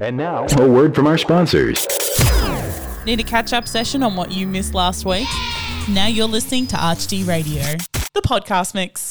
And now, a word from our sponsors. Need a catch up session on what you missed last week? Now you're listening to ArchD Radio, the podcast mix.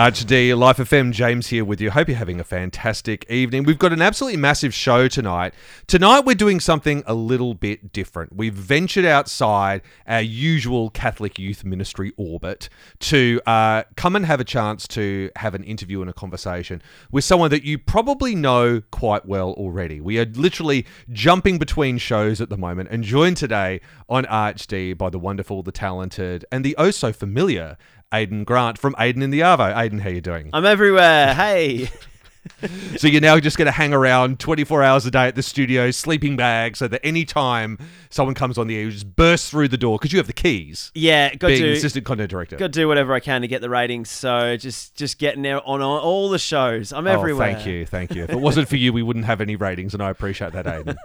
HD Life FM, James here with you. Hope you're having a fantastic evening. We've got an absolutely massive show tonight. Tonight, we're doing something a little bit different. We've ventured outside our usual Catholic Youth Ministry orbit to uh, come and have a chance to have an interview and a conversation with someone that you probably know quite well already. We are literally jumping between shows at the moment and joined today on ArchD by the wonderful, the talented, and the oh so familiar Aidan Grant from Aiden in the Arvo. Aiden, how you doing? I'm everywhere. Hey. so you're now just going to hang around 24 hours a day at the studio, sleeping bag, so that any time someone comes on the air, you just burst through the door because you have the keys. Yeah, got being to assistant content director. got to do whatever I can to get the ratings. So just just getting there on all, all the shows. I'm Oh, everywhere. thank you, thank you. If it wasn't for you, we wouldn't have any ratings, and I appreciate that, Aidan.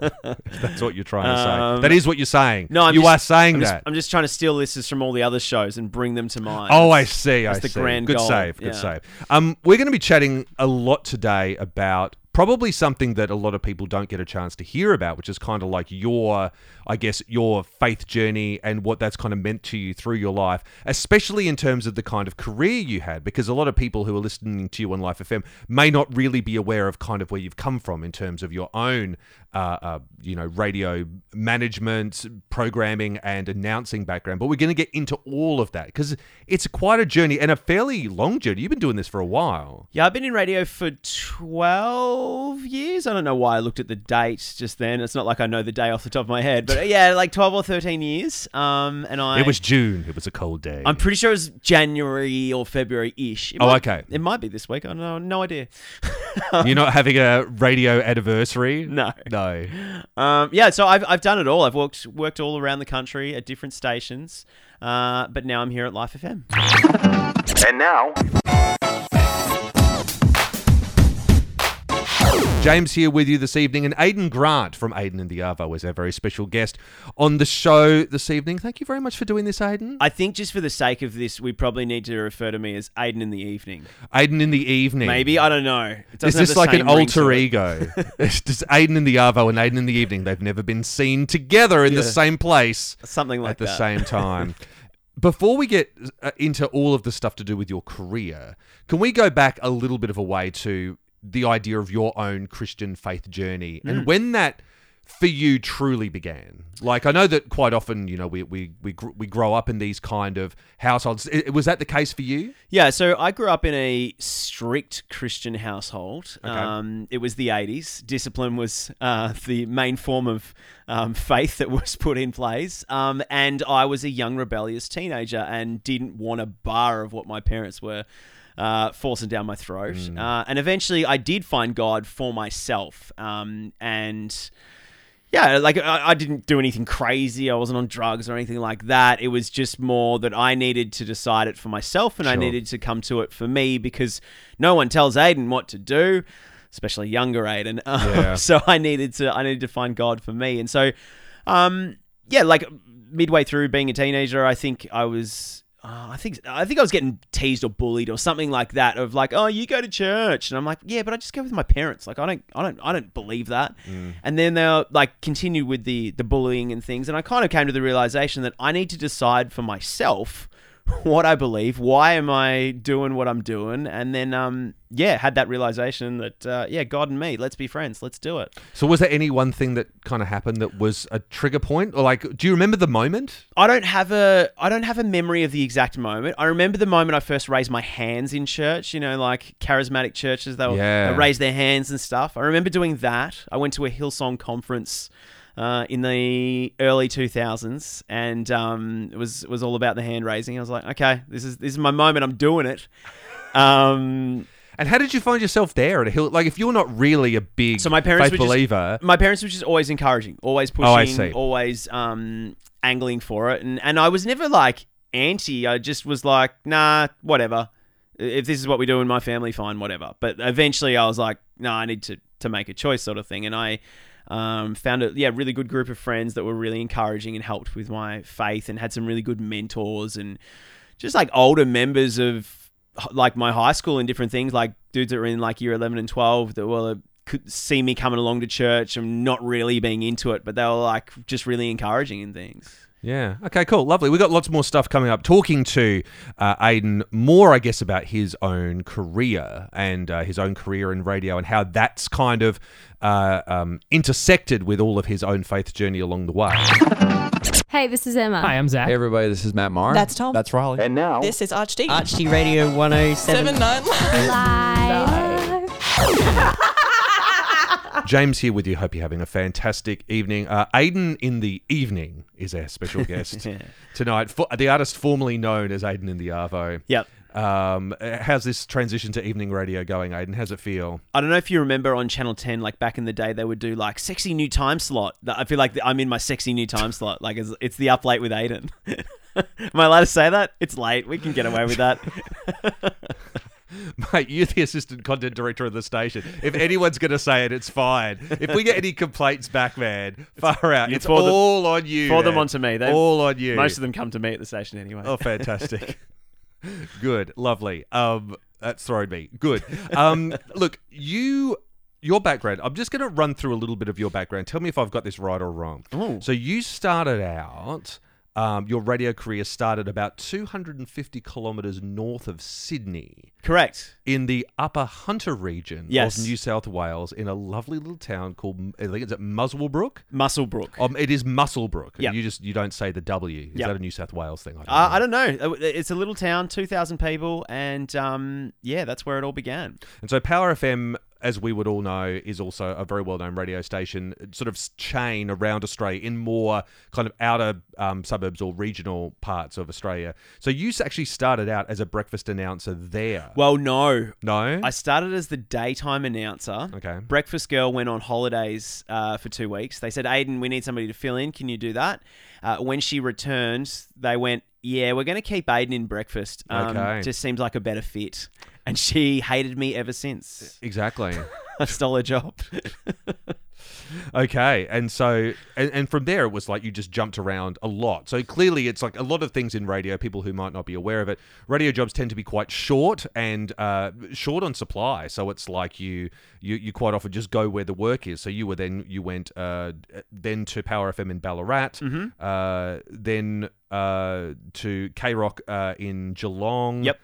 That's what you're trying to say. Um, That is what you're saying. No, I'm you just, are saying I'm that. Just, I'm just trying to steal listeners from all the other shows and bring them to mine. Oh, I That's- see. I that's the see. grand good goal. save. Good Yeah. save. Um, we're going to be chatting a lot today about probably something that a lot of people don't get a chance to hear about, which is kind of like your, I guess, your faith journey and what that's kind of meant to you through your life, especially in terms of the kind of career you had, because a lot of people who are listening to you on Life FM may not really be aware of kind of where you've come from in terms of your own, uh, uh, you know, radio management, programming, and announcing background. But we're going to get into all of that because it's quite a journey and a fairly long journey. You've been doing this for a while. Yeah, I've been in radio for 12 years. I don't know why I looked at the date just then. It's not like I know the day off the top of my head, but yeah, like 12 or 13 years. Um, and I It was June. It was a cold day. I'm pretty sure it was January or February ish. Oh, okay. It might be this week. I don't know. No idea. You're not having a radio anniversary? No. No. Um, yeah, so I've, I've done it all. I've worked worked all around the country at different stations, uh, but now I'm here at Life FM. And now, James here with you this evening, and Aidan Grant from Aidan and the Arvo is our very special guest on the show this evening. Thank you very much for doing this, Aidan. I think just for the sake of this, we probably need to refer to me as Aiden in the evening. Aidan in the evening. Maybe I don't know. It Is this like an alter ego? It's just Aiden in the Arvo and Aiden in the evening. They've never been seen together in the same place Something like at the same time. Before we get uh, into all of the stuff to do with your career, can we go back a little bit of a way to the idea of your own Christian faith journey Mm. and when that for you truly began? Like I know that quite often, you know, we we we, gr- we grow up in these kind of households. I- was that the case for you? Yeah, so I grew up in a strict Christian household. Um, it was the 80s. Discipline was uh, the main form of um, faith that was put in place. Um, and I was a young, rebellious teenager and didn't want a bar of what my parents were. Uh, forcing down my throat. Uh, and eventually I did find God for myself. Um, and yeah, like I, I didn't do anything crazy. I wasn't on drugs or anything like that. It was just more that I needed to decide it for myself and I needed to come to it for me because no one tells Aiden what to do, especially younger Aiden. Um, Yeah. so I needed to I needed to find God for me. And so um yeah, like midway through being a teenager, I think I was uh, I think I think I was getting teased or bullied or something like that. Of like, oh, you go to church, and I'm like, yeah, but I just go with my parents. Like, I don't, I don't, I don't believe that. And then they'll like continue with the the bullying and things, and I kind of came to the realization that I need to decide for myself what I believe. Why am I doing what I'm doing? And then, um, yeah, had that realization that, uh, yeah, God and me, let's be friends, let's do it. So was there any one thing that kind of happened that was a trigger point, or like, do you remember the moment? I don't have a I don't have a memory of the exact moment. I remember the moment I first raised my hands in church. You know, like charismatic churches, they'll, Yeah. they'll raise their hands and stuff. I remember doing that. I went to a Hillsong conference uh, in the early 2000s, and um, it was it was all about the hand raising. I was like, okay, this is this is my moment. I'm doing it. Um, And how did you find yourself there at a hill? Like, if you're not really a big So my parents faith were just- believer, my parents were just always encouraging, always pushing, Oh, I see. always um, angling for it, and and I was never like anti. I just was like, nah, whatever. If this is what we do in my family, fine, whatever. But eventually, I was like, no, I need to to make a choice, sort of thing, and I. Um, found a yeah really good group of friends that were really encouraging and helped with my faith and had some really good mentors and just like older members of like my high school and different things, like dudes that were in like year 11 and 12 that were could see me coming along to church and not really being into it, but they were like just really encouraging and things. Yeah. Okay, cool. Lovely. We've got lots more stuff coming up. Talking to uh, Aiden more, I guess, about his own career and uh, his own career in radio and how that's kind of uh, um, intersected with all of his own faith journey along the way. Hey, this is Emma. Hi, I'm Zach. Hey everybody, this is Matt Marr. That's Tom. That's Riley. And now, This is Archd. Archd Radio 107. Seven nine. Live. James here with you. Hope you're having a fantastic evening. Uh, Aiden in the evening is our special guest tonight. For, the artist formerly known as Aiden in the Arvo. Yep. Um, how's this transition to evening radio going, Aiden? How's it feel? I don't know if you remember on Channel 10, like back in the day, they would do like sexy new time slot. I feel like I'm in my sexy new time slot. Like it's, it's the up late with Aiden. Am I allowed to say that? It's late. We can get away with that. Mate, you're the assistant content director of the station. If anyone's going to say it, it's fine. If we get any complaints back, man, far out. You It's pour them- all on you. pour them onto me. They- all on you. Most of them come to me at the station anyway. Oh, fantastic. Good, lovely. Um, that's thrown me. Good. Um, look, you. Your background. I'm just going to run through a little bit of your background. Tell me if I've got this right or wrong. Ooh. So you started out. Um, your radio career started about 250 kilometres north of Sydney Correct. in the Upper Hunter region Yes. of New South Wales, in a lovely little town called I think it's at Muswellbrook. Musselbrook. Um, it is Muswellbrook. Yep. You just you don't say the W. Is Yep. that a New South Wales thing? I don't Uh, know. I don't know. Uh, It's a little town, 2,000 people, and um, yeah, that's where it all began. And so Power FM, as we would all know, is also a very well-known radio station, sort of chain around Australia in more kind of outer um, suburbs or regional parts of Australia. So you actually started out as a breakfast announcer there. Well, no. no. I started as the daytime announcer. Okay. Breakfast Girl went on holidays uh, for two weeks. They said, Aiden, we need somebody to fill in. Can you do that? Uh, when she returned, they went, Yeah, we're going to keep Aiden in breakfast. Um, Okay. Just seems like a better fit. And she hated me ever since. exactly. I stole her job. Okay, and so and, and from there it was like you just jumped around a lot. So clearly it's like a lot of things in radio. People who might not be aware of it, radio jobs tend to be quite short and uh, short on supply. So it's like you you you quite often just go where the work is. So you were then you went uh, then to Power FM in Ballarat, uh, then uh, to K Rock uh, in Geelong. Yep.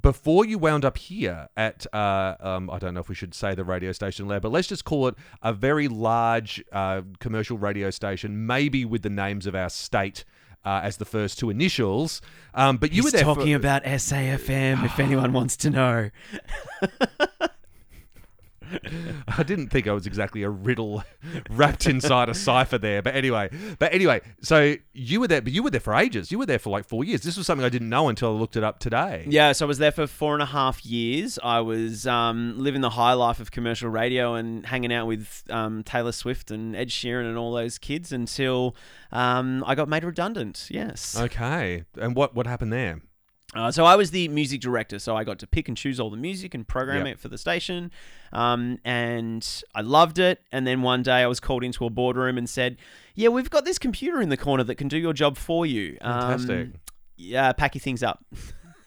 Before you wound up here at, uh, um, I don't know if we should say the radio station there, but let's just call it a very large uh, commercial radio station, maybe with the names of our state uh, as the first two initials. Um, but you He's were there talking for, about SAFM, if anyone wants to know. I didn't think I was exactly a riddle wrapped inside a cipher there, but anyway, but anyway, so you were there, but you were there for ages. You were there for like four years. This was something I didn't know until I looked it up today. Yeah, so I was there for four and a half years. I was um, living the high life of commercial radio and hanging out with um, Taylor Swift and Ed Sheeran and all those kids until um, I got made redundant. Yes. Okay, and what what happened there? Uh, so I was the music director, so I got to pick and choose all the music and program Yep. it for the station, um, and I loved it. And then one day I was called into a boardroom and said, "Yeah, we've got this computer in the corner that can do your job for you. Fantastic. Um, yeah, pack your things up."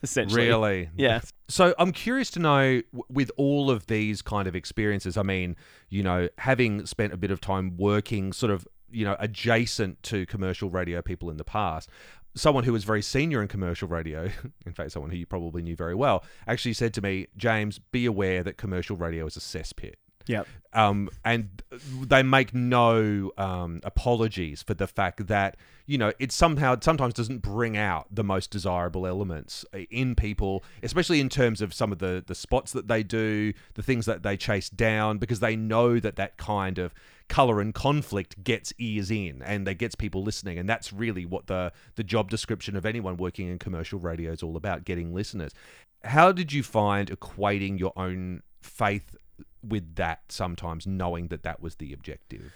Essentially, Really? Yeah. So I'm curious to know, with all of these kind of experiences, I mean, you know, having spent a bit of time working sort of, you know, adjacent to commercial radio people in the past, someone who was very senior in commercial radio, in fact, someone who you probably knew very well, actually said to me, James, be aware that commercial radio is a cesspit. Yep. Um, and they make no um, apologies for the fact that you know it somehow sometimes doesn't bring out the most desirable elements in people, especially in terms of some of the the spots that they do, the things that they chase down, because they know that that kind of color and conflict gets ears in and that gets people listening and that's really what the the job description of anyone working in commercial radio is all about getting listeners how did you find equating your own faith with that sometimes knowing that that was the objective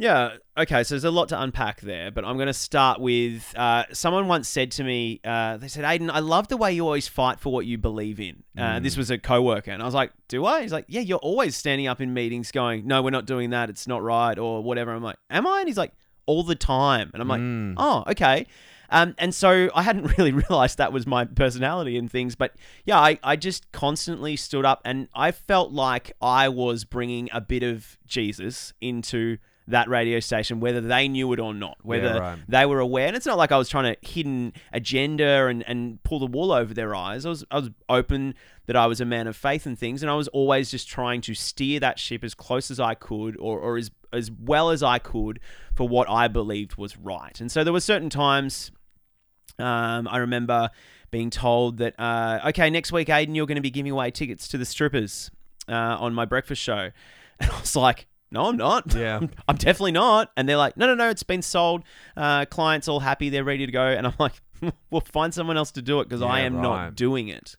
Yeah. Okay. So there's a lot to unpack there, but I'm going to start with uh, someone once said to me, uh, they said, Aiden, I love the way you always fight for what you believe in. Uh, This was a coworker. And I was like, do I? He's like, yeah, you're always standing up in meetings going, no, we're not doing that. It's not right or whatever. I'm like, am I? And he's like, all the time. And I'm like, oh, okay. Um, and so I hadn't really realized that was my personality and things. But yeah, I, I just constantly stood up and I felt like I was bringing a bit of Jesus into that radio station, whether they knew it or not, whether right. they were aware. And it's not like I was trying to hidden agenda and, and pull the wool over their eyes. I was I was open that I was a man of faith and things, and I was always just trying to steer that ship as close as I could, or, or as as well as I could for what I believed was right. And so there were certain times. Um, I remember being told that uh, okay, next week, Aiden, you're going to be giving away tickets to the strippers uh, on my breakfast show, and I was like. No, I'm not. Yeah. I'm definitely not. And they're like, no, no, no, it's been sold. Uh, clients all happy. They're ready to go. And I'm like, well, find someone else to do it because I am right. not doing it.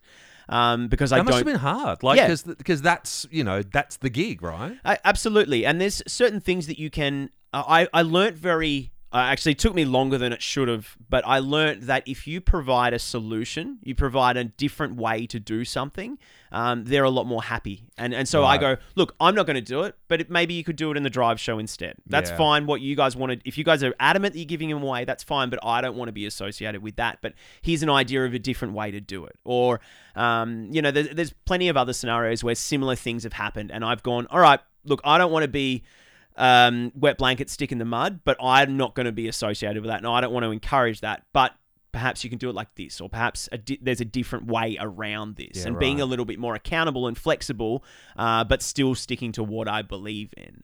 Um, because I must don't, have been hard, like Yeah. because because that's you know that's the gig, right? I, absolutely. And there's certain things that you can. Uh, I I learnt very. Uh, actually, it took me longer than it should have, but I learnt that if you provide a solution, you provide a different way to do something, um, they're a lot more happy. And and so I go, look, I'm not going to do it, but it, maybe you could do it in the drive show instead. That's Yeah. fine. What you guys wanted, if you guys are adamant that you're giving them away, that's fine. But I don't want to be associated with that. But here's an idea of a different way to do it. Or, um, you know, there's, there's plenty of other scenarios where similar things have happened, and I've gone, all right, look, I don't want to be um, wet blanket stick in the mud, but I'm not going to be associated with that, and I don't want to encourage that. But perhaps you can do it like this, or perhaps a di- there's a different way around this, Yeah, and being a little bit more accountable and flexible, uh, but still sticking to what I believe in.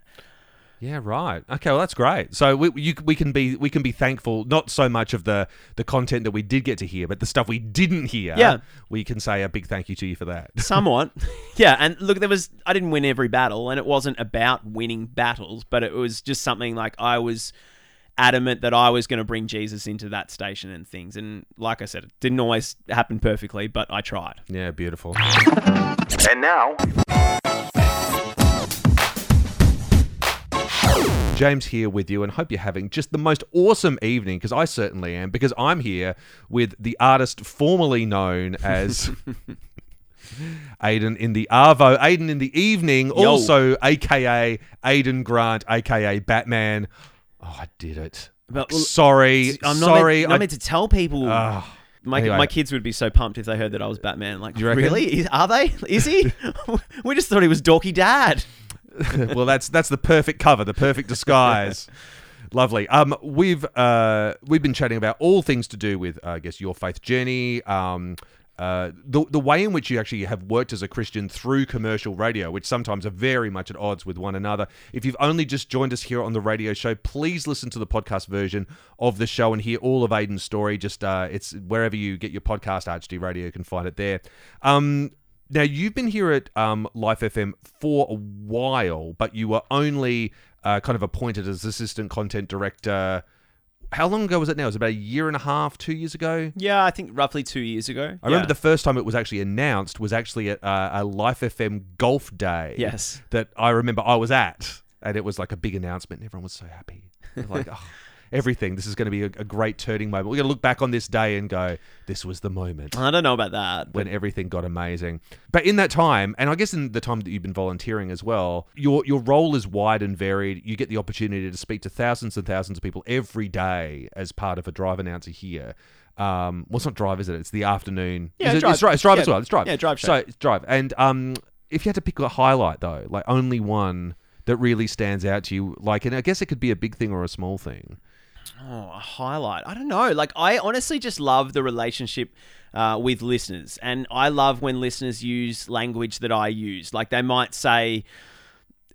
Yeah, right. Okay, well that's great. So we you, we can be we can be thankful not so much of the the content that we did get to hear, but the stuff we didn't hear. Yeah. we can say a big thank you to you for that. Somewhat, yeah. And look, there was I didn't win every battle, and it wasn't about winning battles, but it was just something like I was adamant that I was going to bring Jesus into that station and things. And like I said, it didn't always happen perfectly, but I tried. yeah, beautiful. And now, James here with you, and hope you're having just the most awesome evening because I certainly am. Because I'm here with the artist formerly known as Aiden in the Arvo, Aiden in the evening, Yo. also AKA Aiden Grant, AKA Batman. Oh, I did it. But, well, sorry, I'm not sorry. Meant, not I- meant to tell people. Ah. my, Anyway. my kids would be so pumped if they heard that I was Batman. Like, really? Is- Are they? Is he? we just thought he was dorky dad. well, that's that's the perfect cover, the perfect disguise. Lovely. Um, we've uh, we've been chatting about all things to do with, uh, I guess, your faith journey. Um, uh, the the way in which you actually have worked as a Christian through commercial radio, which sometimes are very much at odds with one another. If you've only just joined us here on the radio show, please listen to the podcast version of the show and hear all of Aiden's story. Just uh, it's wherever you get your podcast, HD Radio, you can find it there. Um, now you've been here at um, Life FM for a while, but you were only uh, kind of appointed as assistant content director. How long ago was it now? It was about a year and a half, two years ago. Yeah, I think roughly two years ago. I remember the first time it was actually announced was actually at uh, a Life FM golf day. Yes. that I remember I was at, and it was like a big announcement, and everyone was so happy. Like, oh, everything. This is going to be a, a great turning moment. We're going to look back on this day and go, this was the moment I don't know about that. when everything got amazing. But in that time, and I guess in the time that you've been volunteering as well, your your role is wide and varied. You get the opportunity to speak to thousands and thousands of people every day as part of a drive announcer here. Um, well, it's not drive, is it? It's the afternoon. Yeah, Is it- drive. It's drive. It's drive as Yeah. well. It's drive. Yeah, drive show. So it's drive. And um, if you had to pick a highlight though, like only one that really stands out to you, like, and I guess it could be a big thing or a small thing. Oh, a highlight. I don't know. Like, I honestly just love the relationship uh, with listeners. And I love when listeners use language that I use. Like, they might say,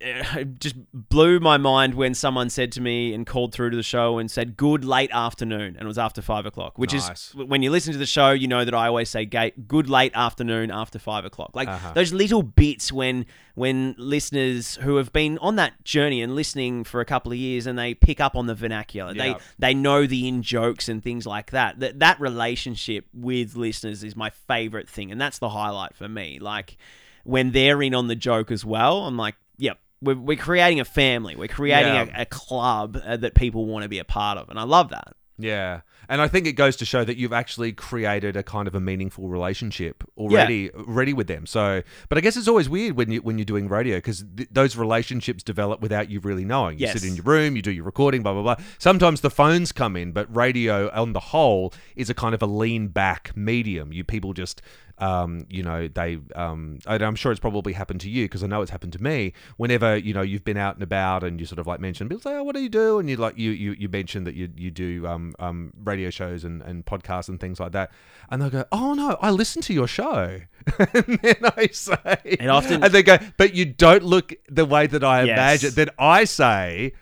it just blew my mind when someone said to me and called through to the show and said good late afternoon and it was after five o'clock which Nice. is when you listen to the show you know that i always say good late afternoon after five o'clock like Uh-huh. those little bits when when listeners who have been on that journey and listening for a couple of years and they pick up on the vernacular Yeah. they they know the in jokes and things like that that that relationship with listeners is my favorite thing and that's the highlight for me like when they're in on the joke as well i'm like yep we're, we're creating a family we're creating Yeah. a, a club uh, that people want to be a part of and i love that Yeah. And I think it goes to show that you've actually created a kind of a meaningful relationship already already with them. So, but I guess it's always weird when you when you're doing radio because th- those relationships develop without you really knowing. You Yes. sit in your room, you do your recording, blah blah blah. Sometimes the phones come in, but radio on the whole is a kind of a lean back medium. You people just um, you know, they, um, I'm sure it's probably happened to you because I know it's happened to me. Whenever you know you've been out and about and you sort of like mention, people say, "Oh, what do you do?" And you like you you you mention that you you do um, um, radio shows and, and podcasts and things like that, and they'll go, "Oh no, I listen to your show," and then I say, And often- and they go, "But you don't look the way that I Yes. imagine." Then I say.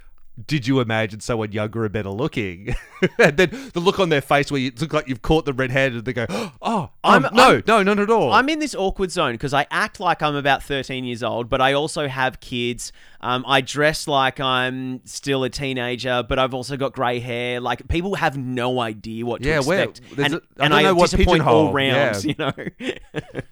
Did you imagine someone younger and better looking? and then the look on their face where you look like you've caught the red handed and they go, Oh, I'm- um, no, I'm- no, not at all. I'm in this awkward zone because I act like I'm about 13 years old, but I also have kids. Um, I dress like I'm still a teenager, but I've also got grey hair. Like people have no idea what to Yeah, expect, and, a- I and I know what disappoint all rounds. yeah. You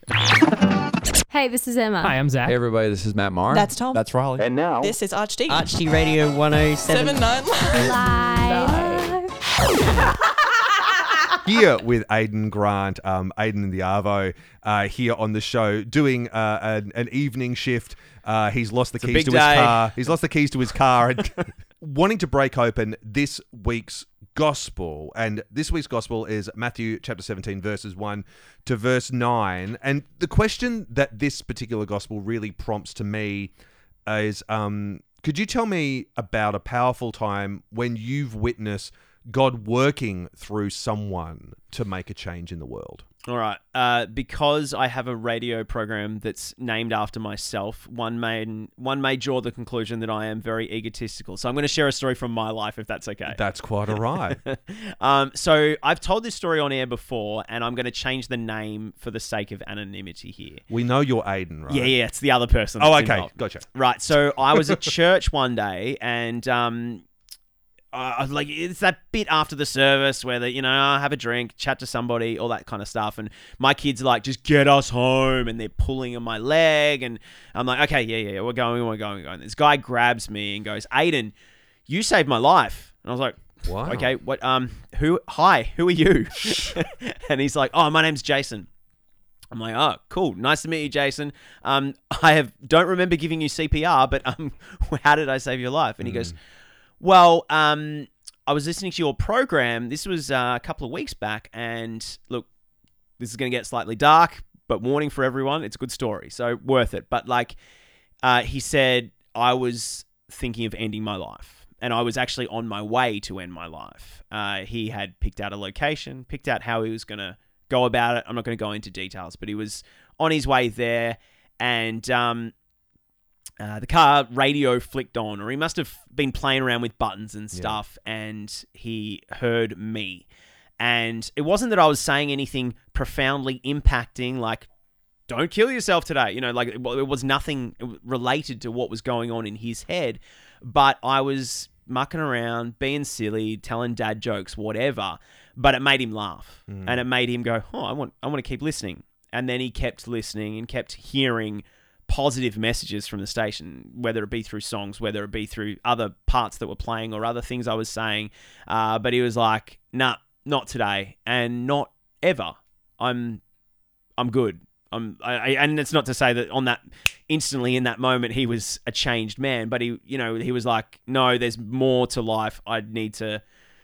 know. Hey, this is Emma. Hi, I'm Zach. Hey everybody, this is Matt Marr. That's Tom. That's Riley. And now, This is Archd. Archd Radio 107. Seven nine. Live. here with Aiden Grant, um, Aiden and the Arvo, uh, here on the show, doing uh, an, an evening shift. Uh, he's lost the a keys to day. his car. He's lost the keys to his car and wanting to break open this week's gospel. And this week's gospel is Matthew chapter 17, verses 1 to verse 9. And the question that this particular gospel really prompts to me is um, could you tell me about a powerful time when you've witnessed God working through someone to make a change in the world? All right. Uh, because I have a radio program that's named after myself, one may one may draw the conclusion that I am very egotistical. So I'm going to share a story from my life, if that's okay. That's quite all right. um, so I've told this story on air before, and I'm going to change the name for the sake of anonymity here. we know you're Aiden, right? Yeah, yeah, it's the other person. Oh, okay. involved. Gotcha. Right. So I was at church one day, and um, uh, like, it's that bit after the service where they, you know, I have a drink, chat to somebody, all that kind of stuff. And my kids are like, just get us home, and they're pulling on my leg, and I'm like, okay, yeah, yeah, yeah, we're going, we're going, we're going. This guy grabs me and goes, Aiden, you saved my life, and I was like. Wow. Okay, what um who hi, who are you? and he's like, "Oh, my name's Jason." I'm like, "Oh, cool. Nice to meet you, Jason. Um I have don't remember giving you CPR, but um how did I save your life?" And he goes, "Well, um I was listening to your program. This was uh, a couple of weeks back and look, this is going to get slightly dark, but warning for everyone, it's a good story. So worth it. But like uh, he said I was thinking of ending my life, and I was actually on my way to end my life. Uh, he had picked out a location, picked out how he was going to go about it. I'm not going to go into details, but he was on his way there, and um, uh, the car radio flicked on, or he must have been playing around with buttons and stuff, and he heard me. And it wasn't that I was saying anything profoundly impacting, like don't kill yourself today. You know, like it it was nothing related to what was going on in his head, but I was mucking around, being silly, telling dad jokes, whatever. But it made him laugh, and it made him go, "Oh, I want, I want to keep listening." And then he kept listening and kept hearing positive messages from the station, whether it be through songs, whether it be through other parts that were playing or other things I was saying. Uh, but he was like, "Nah, not today, and not ever. I'm, I'm good. I'm, I, I, and it's not to say that on that instantly in that moment he was a changed man, but he, you know, he was like, no, there's more to life. I need to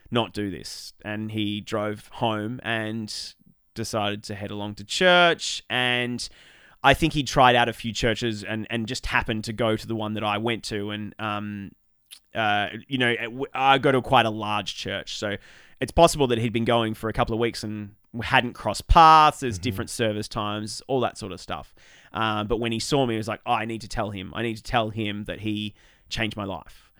not do this. And he drove home and decided to head along to church and. I think he tried out a few churches and, and just happened to go to the one that I went to. And, um, uh, you know, I go to quite a large church. So it's possible that he'd been going for a couple of weeks and hadn't crossed paths. There's different service times, all that sort of stuff. Um, but when he saw me, he was like, oh, I need to tell him. I need to tell him that he changed my life.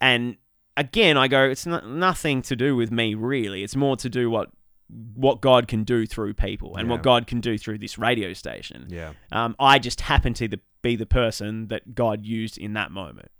And again, I go, it's not, nothing to do with me, really. It's more to do what what God can do through people and Yeah. what God can do through this radio station. Yeah. Um, I just happen to the, be the person that God used in that moment.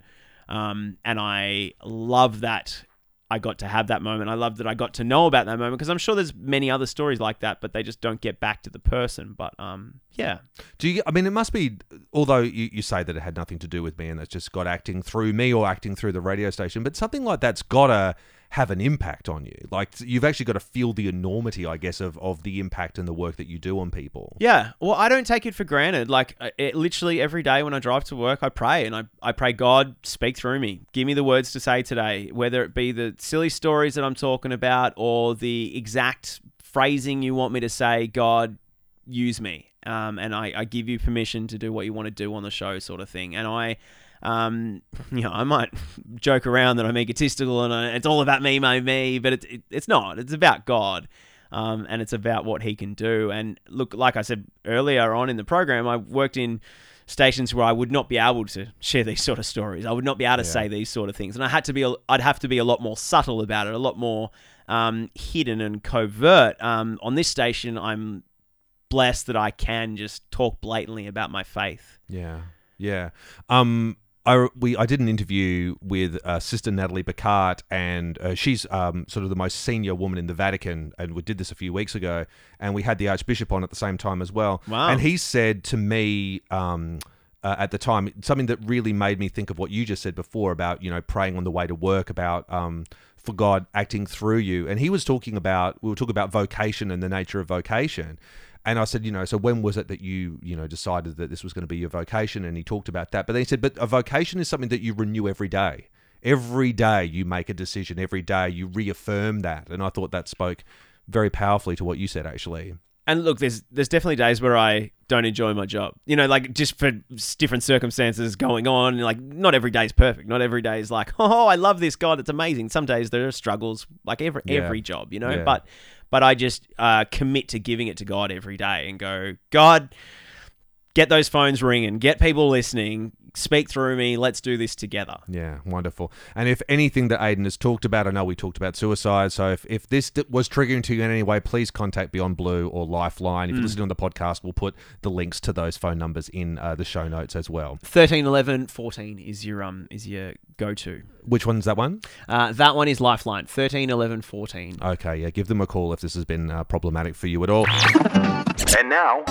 Um, and I love that I got to have that moment. I love that I got to know about that moment because I'm sure there's many other stories like that, but they just don't get back to the person. But um, yeah, Do you? I mean, it must be. Although you, you say that it had nothing to do with me, and that's just God acting through me or acting through the radio station, but something like that's gotta have an impact on you. Like you've actually got to feel the enormity, I guess, of of the impact and the work that you do on people. Yeah, well, I don't take it for granted. Like, uh, it, literally every day when I drive to work, I pray and I, I pray, God, speak through me. Give me the words to say today, whether it be the silly stories that I'm talking about or the exact phrasing you want me to say. God, use me. Um, and I, I give you permission to do what you want to do on the show, sort of thing. And I, um, you know, I might joke around that I'm egotistical and I, it's all about me, me, me, but it's it, it's not. It's about God, um, and it's about what He can do. And look, like I said earlier on in the program, I worked in stations where I would not be able to share these sort of stories. I would not be able to say these sort of things, and I had to be. a- I'd have to be a lot more subtle about it, a lot more um, hidden and covert. Um, on this station, I'm blessed that I can just talk blatantly about my faith. Yeah, yeah. Um, I we I did an interview with uh, Sister Nathalie Becquart, and uh, she's um sort of the most senior woman in the Vatican, and we did this a few weeks ago, and we had the Archbishop on at the same time as well. Wow. And he said to me, um. Uh, at the time, something that really made me think of what you just said before about you know praying on the way to work about um, for God acting through you, and he was talking about we were talking about vocation and the nature of vocation, and I said, you know, so when was it that you, you know, decided that this was going to be your vocation? And he talked about that. But then he said, but a vocation is something that you renew every day. Every day you make a decision. Every day you reaffirm that. And I thought that spoke very powerfully to what you said, actually. And look, there's there's definitely days where I don't enjoy my job. You know, like just for different circumstances going on. Like not every day is perfect. Not every day is like, oh, I love this God. It's amazing. Some days there are struggles, like every Yeah. every job. You know, Yeah. but but I just uh, commit to giving it to God every day and go, God, get those phones ringing, get people listening, speak through me. Let's do this together. Yeah, wonderful. And if anything that Aiden has talked about, I know we talked about suicide. So if, if this was triggering to you in any way, please contact Beyond Blue or Lifeline. If you're listening on the podcast, we'll put the links to those phone numbers in uh, the show notes as well. 13, 11, 14 is your um is your go to. Which one's that one? Uh, that one is Lifeline. 13, 11, 14. Okay, yeah, give them a call if this has been uh, problematic for you at all. And now,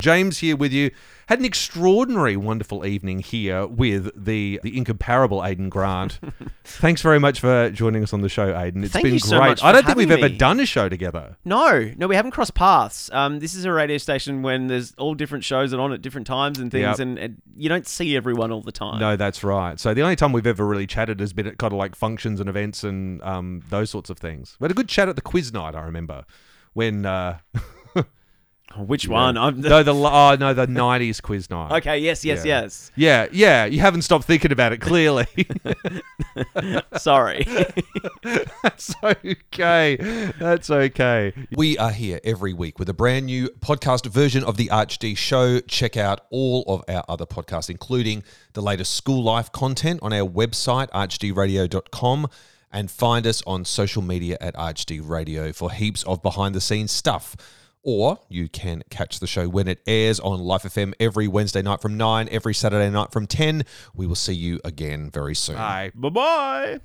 James here with you. Had an extraordinary, wonderful evening here with the the incomparable Aiden Grant. Thanks very much for joining us on the show, Aiden. It's Thank been you so great. much I for don't think we've ever me. done a show together. No, no, we haven't crossed paths. Um, this is a radio station when there's all different shows that are on at different times and things, Yep. and, and you don't see everyone all the time. No, that's right. So the only time we've ever really chatted has been at kind of like functions and events and um, those sorts of things. We had a good chat at the quiz night. I remember when. Uh, Which one? I'm no, the oh no, the '90s quiz night. okay. Yes, yes, Yeah. yes. Yeah, yeah. You haven't stopped thinking about it. Clearly. Sorry. That's okay. That's okay. We are here every week with a brand new podcast version of the ArchD show. Check out all of our other podcasts, including the latest school life content on our website, archdradio.com, and find us on social media at ArchD Radio for heaps of behind the scenes stuff. Or you can catch the show when it airs on Life FM every Wednesday night from 9, every Saturday night from 10. We will see you again very soon. Bye. bye bye.